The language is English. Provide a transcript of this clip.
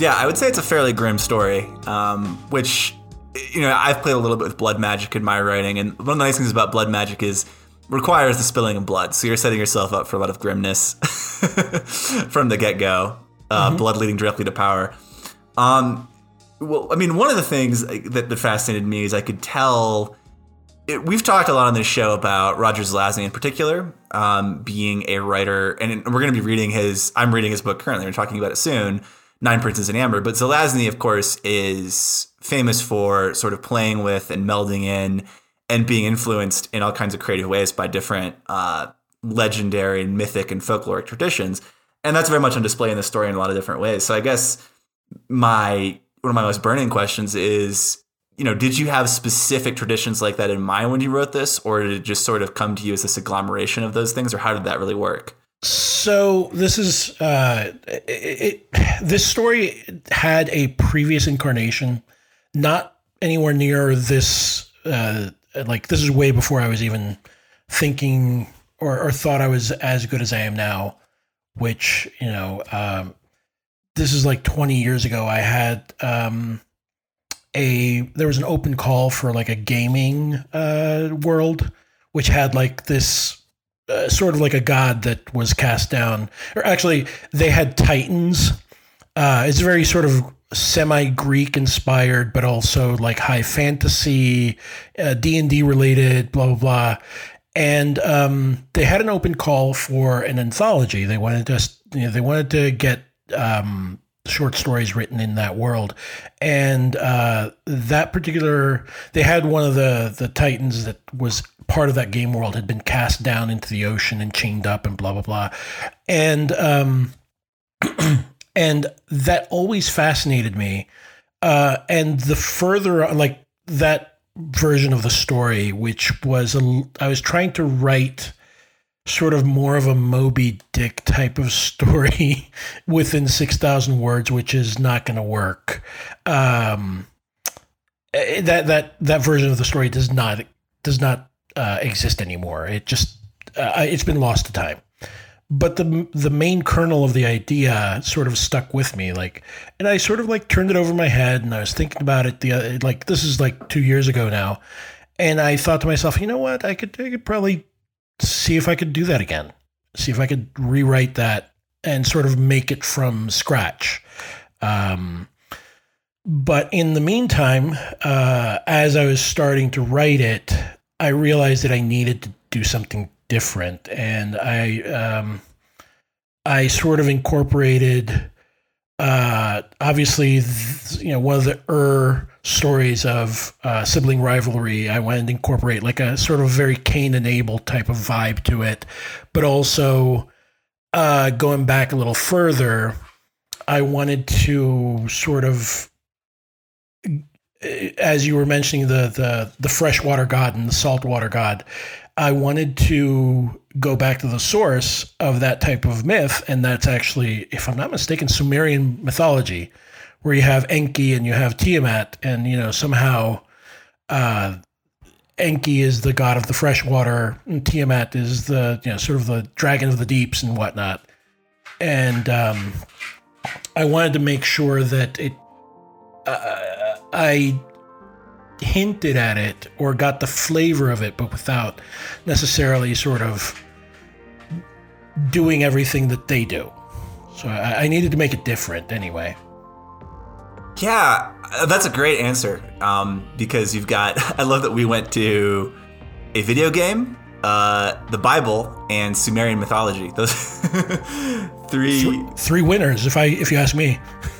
Yeah, I would say it's a fairly grim story, um, which, you know, I've played a little bit with blood magic in my writing, and one of the nice things about blood magic is requires the spilling of blood. So you're setting yourself up for a lot of grimness from the get go, uh, mm-hmm. blood leading directly to power. Um, well, I mean, one of the things that, that fascinated me is I could tell. It, we've talked a lot on this show about Roger Zelazny in particular, um, being a writer, and we're going to be reading his. I'm reading his book currently. We're talking about it soon. Nine Princes in Amber. But Zelazny, of course, is famous for sort of playing with and melding in and being influenced in all kinds of creative ways by different uh, legendary and mythic and folkloric traditions. And that's very much on display in the story in a lot of different ways. So I guess my one of my most burning questions is, you know, did you have specific traditions like that in mind when you wrote this, or did it just sort of come to you as this agglomeration of those things, or how did that really work? So this is uh, it, it, this story had a previous incarnation, not anywhere near this. Uh, like this is way before I was even thinking or, or thought I was as good as I am now. Which you know, um, this is like 20 years ago. I had um, a there was an open call for like a gaming uh, world, which had like this uh, sort of like a god that was cast down. Or actually, they had titans. Uh, it's very sort of semi Greek inspired, but also like high fantasy, uh, D and D related, blah blah blah. And um, they had an open call for an anthology. They wanted to, you know, they wanted to get um, short stories written in that world. And uh, that particular, they had one of the the titans that was part of that game world had been cast down into the ocean and chained up and blah blah blah, and um, and that always fascinated me. Uh, and the further, like that version of the story, which was a, I was trying to write sort of more of a Moby Dick type of story within 6,000 words, which is not going to work. Um, eh, that, that, that version of the story does not, does not uh, exist anymore. It just, uh, it's been lost to time. But the the main kernel of the idea sort of stuck with me, like, and I sort of like turned it over my head, and I was thinking about it. The like this is like two years ago now, and I thought to myself, you know what, I could I could probably see if I could do that again. See if I could rewrite that and sort of make it from scratch. Um, but in the meantime, uh, as I was starting to write it, I realized that I needed to do something different, and I um, I sort of incorporated. Uh, obviously, you know, one of the er stories of uh, sibling rivalry. I wanted to incorporate like a sort of very Cain and Abel type of vibe to it, but also uh, going back a little further, I wanted to sort of, as you were mentioning the the the freshwater god and the saltwater god. I wanted to go back to the source of that type of myth, and that's actually, if I'm not mistaken, Sumerian mythology where you have Enki and you have Tiamat, and you know somehow uh, Enki is the god of the fresh water, and Tiamat is the you know sort of the dragon of the deeps and whatnot. And um, I wanted to make sure that it, uh, I hinted at it or got the flavor of it, but without necessarily sort of doing everything that they do. So I, I needed to make it different anyway. Yeah, that's a great answer. Um, because you've got, I love that we went to a video game, uh, the Bible, and Sumerian mythology. Those three, three three winners, if I if you ask me.